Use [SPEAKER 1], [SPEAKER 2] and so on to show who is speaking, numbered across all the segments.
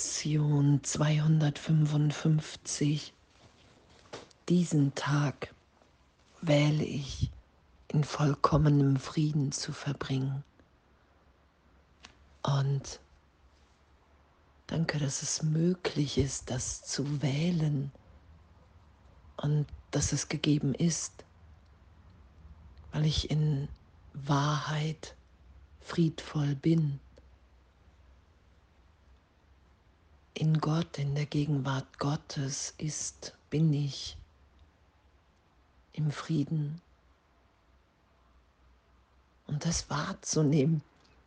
[SPEAKER 1] Lektion 255. Diesen Tag wähle ich in vollkommenem Frieden zu verbringen. Und danke, dass es möglich ist, das zu wählen und dass es gegeben ist, weil ich in Wahrheit friedvoll bin. In Gott, in der Gegenwart Gottes ist, bin ich im Frieden. Und das wahrzunehmen,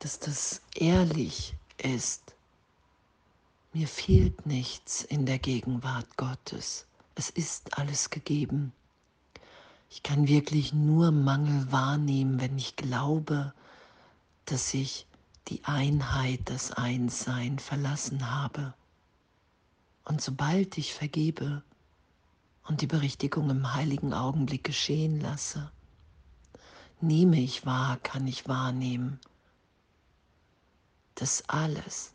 [SPEAKER 1] dass das ehrlich ist. Mir fehlt nichts in der Gegenwart Gottes. Es ist alles gegeben. Ich kann wirklich nur Mangel wahrnehmen, wenn ich glaube, dass ich die Einheit, das Einssein verlassen habe. Und sobald ich vergebe und die Berichtigung im heiligen Augenblick geschehen lasse, nehme ich wahr, kann ich wahrnehmen, dass alles,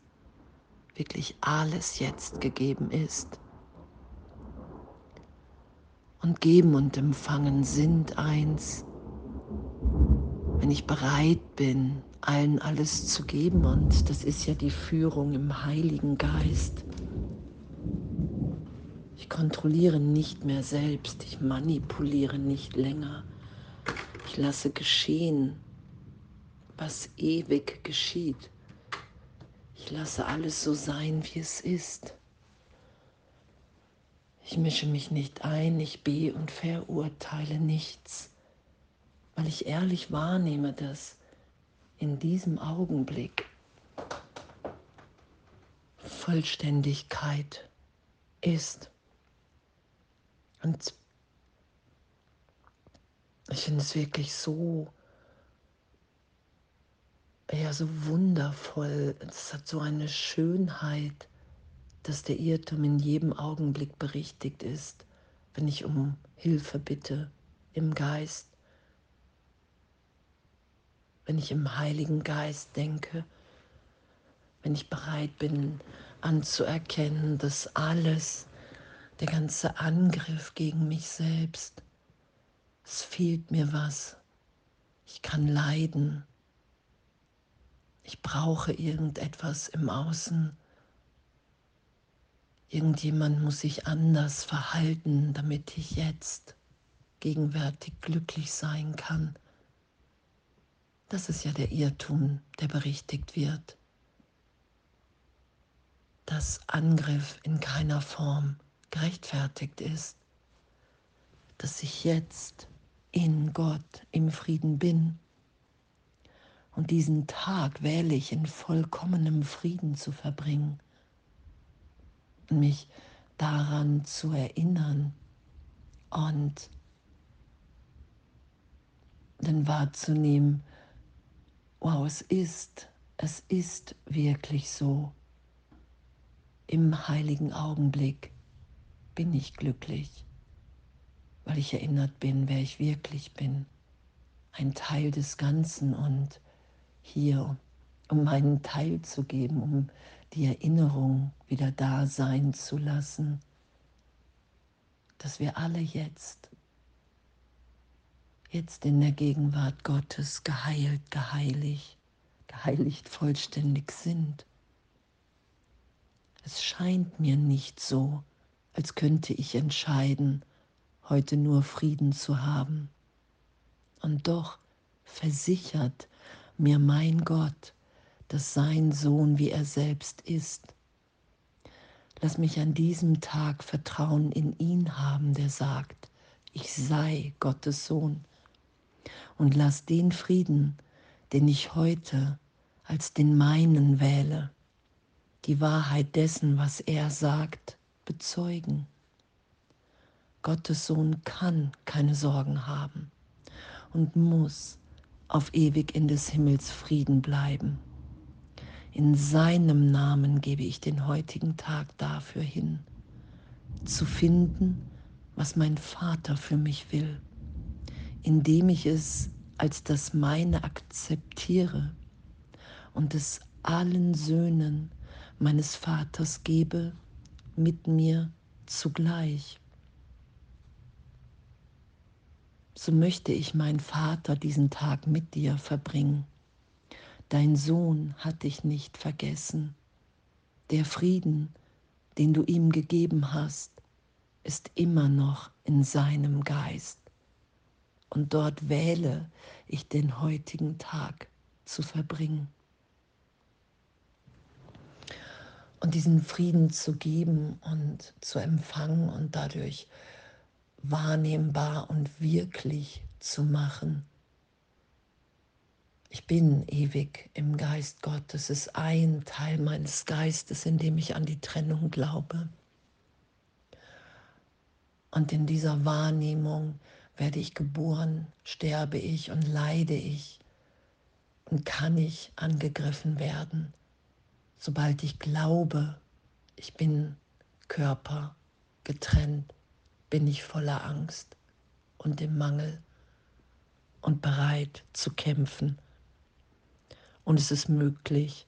[SPEAKER 1] wirklich alles jetzt gegeben ist. Und geben und empfangen sind eins, wenn ich bereit bin, allen alles zu geben. Und das ist ja die Führung im Heiligen Geist ich kontrolliere nicht mehr selbst, ich manipuliere nicht länger. Ich lasse geschehen, was ewig geschieht. Ich lasse alles so sein, wie es ist. Ich mische mich nicht ein, ich be und verurteile nichts, weil ich ehrlich wahrnehme, dass in diesem Augenblick Vollständigkeit ist. Und ich finde es wirklich so, ja, so wundervoll. Es hat so eine Schönheit, dass der Irrtum in jedem Augenblick berichtigt ist, wenn ich um Hilfe bitte im Geist, wenn ich im Heiligen Geist denke, wenn ich bereit bin anzuerkennen, dass alles, der ganze Angriff gegen mich selbst. Es fehlt mir was. Ich kann leiden. Ich brauche irgendetwas im Außen. Irgendjemand muss sich anders verhalten, damit ich jetzt gegenwärtig glücklich sein kann. Das ist ja der Irrtum, der berichtigt wird. Dass Angriff in keiner Form gerechtfertigt ist, dass ich jetzt in Gott im Frieden bin. Und diesen Tag wähle ich in vollkommenem Frieden zu verbringen. Mich daran zu erinnern. Und dann wahrzunehmen, wow, es ist, es ist wirklich so. Im heiligen Augenblick bin ich glücklich, weil ich erinnert bin, wer ich wirklich bin, ein Teil des Ganzen und hier, um meinen Teil zu geben, um die Erinnerung wieder da sein zu lassen, dass wir alle jetzt, jetzt in der Gegenwart Gottes geheilt, geheiligt, geheiligt vollständig sind. Es scheint mir nicht so, als könnte ich entscheiden, heute nur Frieden zu haben. Und doch versichert mir mein Gott, dass sein Sohn wie er selbst ist. Lass mich an diesem Tag Vertrauen in ihn haben, der sagt, ich sei Gottes Sohn. Und lass den Frieden, den ich heute als den meinen wähle, die Wahrheit dessen, was er sagt, bezeugen. Gottes Sohn kann keine Sorgen haben und muss auf ewig in des Himmels Frieden bleiben. In seinem Namen gebe ich den heutigen Tag dafür hin, zu finden, was mein Vater für mich will, indem ich es als das meine akzeptiere und es allen Söhnen meines Vaters gebe mit mir zugleich. So möchte ich, mein Vater, diesen Tag mit dir verbringen. Dein Sohn hat dich nicht vergessen. Der Frieden, den du ihm gegeben hast, ist immer noch in seinem Geist. Und dort wähle ich den heutigen Tag zu verbringen. Und diesen Frieden zu geben und zu empfangen und dadurch wahrnehmbar und wirklich zu machen. Ich bin ewig im Geist Gottes. Es ist ein Teil meines Geistes, in dem ich an die Trennung glaube. Und in dieser Wahrnehmung werde ich geboren, sterbe ich und leide ich und kann ich angegriffen werden, sobald ich glaube, ich bin Körper getrennt bin ich voller Angst und im Mangel und bereit zu kämpfen. Und es ist möglich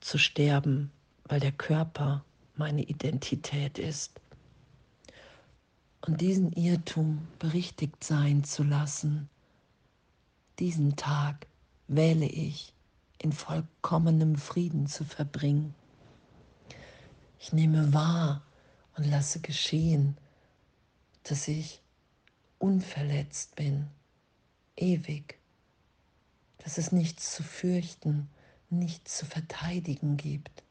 [SPEAKER 1] zu sterben, weil der Körper meine Identität ist. Und diesen Irrtum berichtigt sein zu lassen, diesen Tag wähle ich in vollkommenem Frieden zu verbringen. Ich nehme wahr und lasse geschehen, dass ich unverletzt bin, ewig, dass es nichts zu fürchten, nichts zu verteidigen gibt.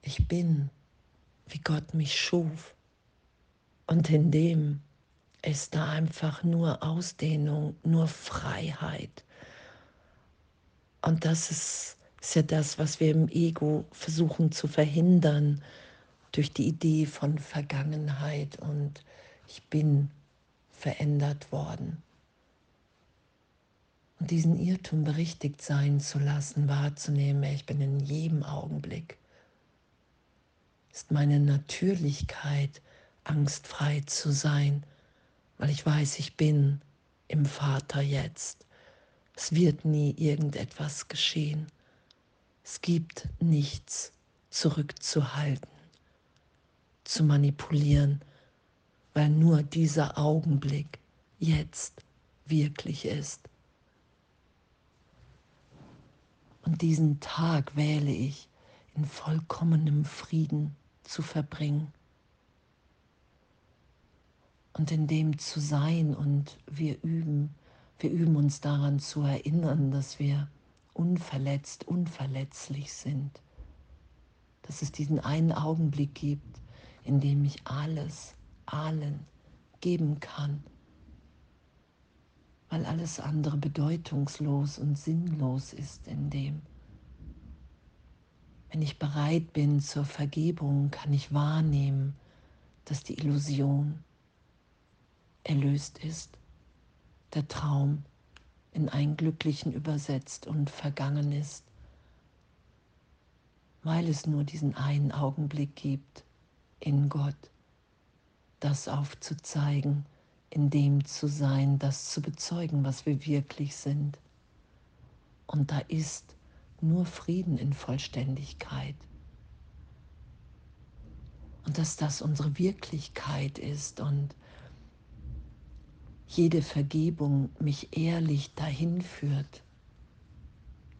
[SPEAKER 1] Ich bin, wie Gott mich schuf. Und in dem ist da einfach nur Ausdehnung, nur Freiheit. Und das ist, ist ja das, was wir im Ego versuchen zu verhindern, durch die Idee von Vergangenheit und ich bin verändert worden. Und diesen Irrtum berichtigt sein zu lassen, wahrzunehmen, ich bin in jedem Augenblick, ist meine Natürlichkeit, angstfrei zu sein, weil ich weiß, ich bin im Vater jetzt. Es wird nie irgendetwas geschehen. Es gibt nichts zurückzuhalten zu manipulieren, weil nur dieser Augenblick jetzt wirklich ist. Und diesen Tag wähle ich in vollkommenem Frieden zu verbringen und in dem zu sein und wir üben, wir üben uns daran zu erinnern, dass wir unverletzt, unverletzlich sind, dass es diesen einen Augenblick gibt, in dem ich alles, allen geben kann, weil alles andere bedeutungslos und sinnlos ist in dem. Wenn ich bereit bin zur Vergebung, kann ich wahrnehmen, dass die Illusion erlöst ist, der Traum in einen glücklichen übersetzt und vergangen ist, weil es nur diesen einen Augenblick gibt, in Gott, das aufzuzeigen, in dem zu sein, das zu bezeugen, was wir wirklich sind. Und da ist nur Frieden in Vollständigkeit. Und dass das unsere Wirklichkeit ist und jede Vergebung mich ehrlich dahin führt,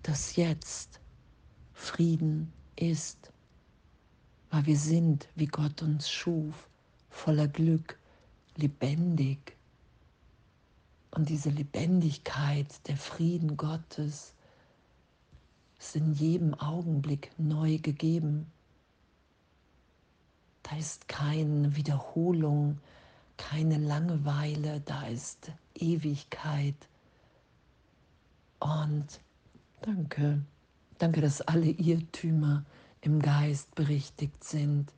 [SPEAKER 1] dass jetzt Frieden ist weil wir sind, wie Gott uns schuf, voller Glück, lebendig. Und diese Lebendigkeit, der Frieden Gottes, ist in jedem Augenblick neu gegeben. Da ist keine Wiederholung, keine Langeweile, da ist Ewigkeit. Und danke, danke, dass alle Irrtümer im Geist berichtigt sind,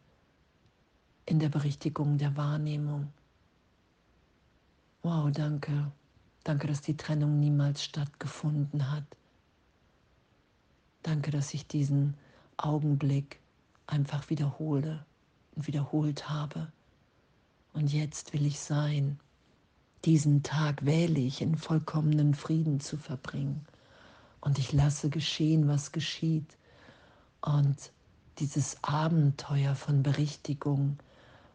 [SPEAKER 1] in der Berichtigung der Wahrnehmung. Wow, danke. Danke, dass die Trennung niemals stattgefunden hat. Danke, dass ich diesen Augenblick einfach wiederhole und wiederholt habe. Und jetzt will ich sein. Diesen Tag wähle ich in vollkommenen Frieden zu verbringen. Und ich lasse geschehen, was geschieht und dieses Abenteuer von Berichtigung.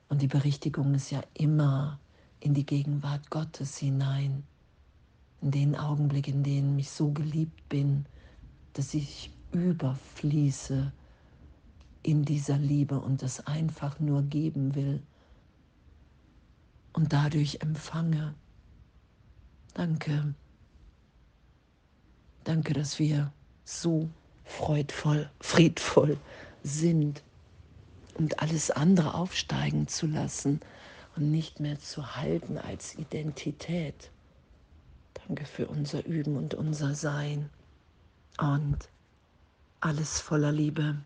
[SPEAKER 1] Und die Berichtigung ist ja immer in die Gegenwart Gottes hinein. In den Augenblick, in denen ich so geliebt bin, dass ich überfließe in dieser Liebe und es einfach nur geben will und dadurch empfange. Danke. Danke, dass wir so freudvoll, friedvoll sind und alles andere aufsteigen zu lassen und nicht mehr zu halten als Identität. Danke für unser Üben und unser Sein und alles voller Liebe.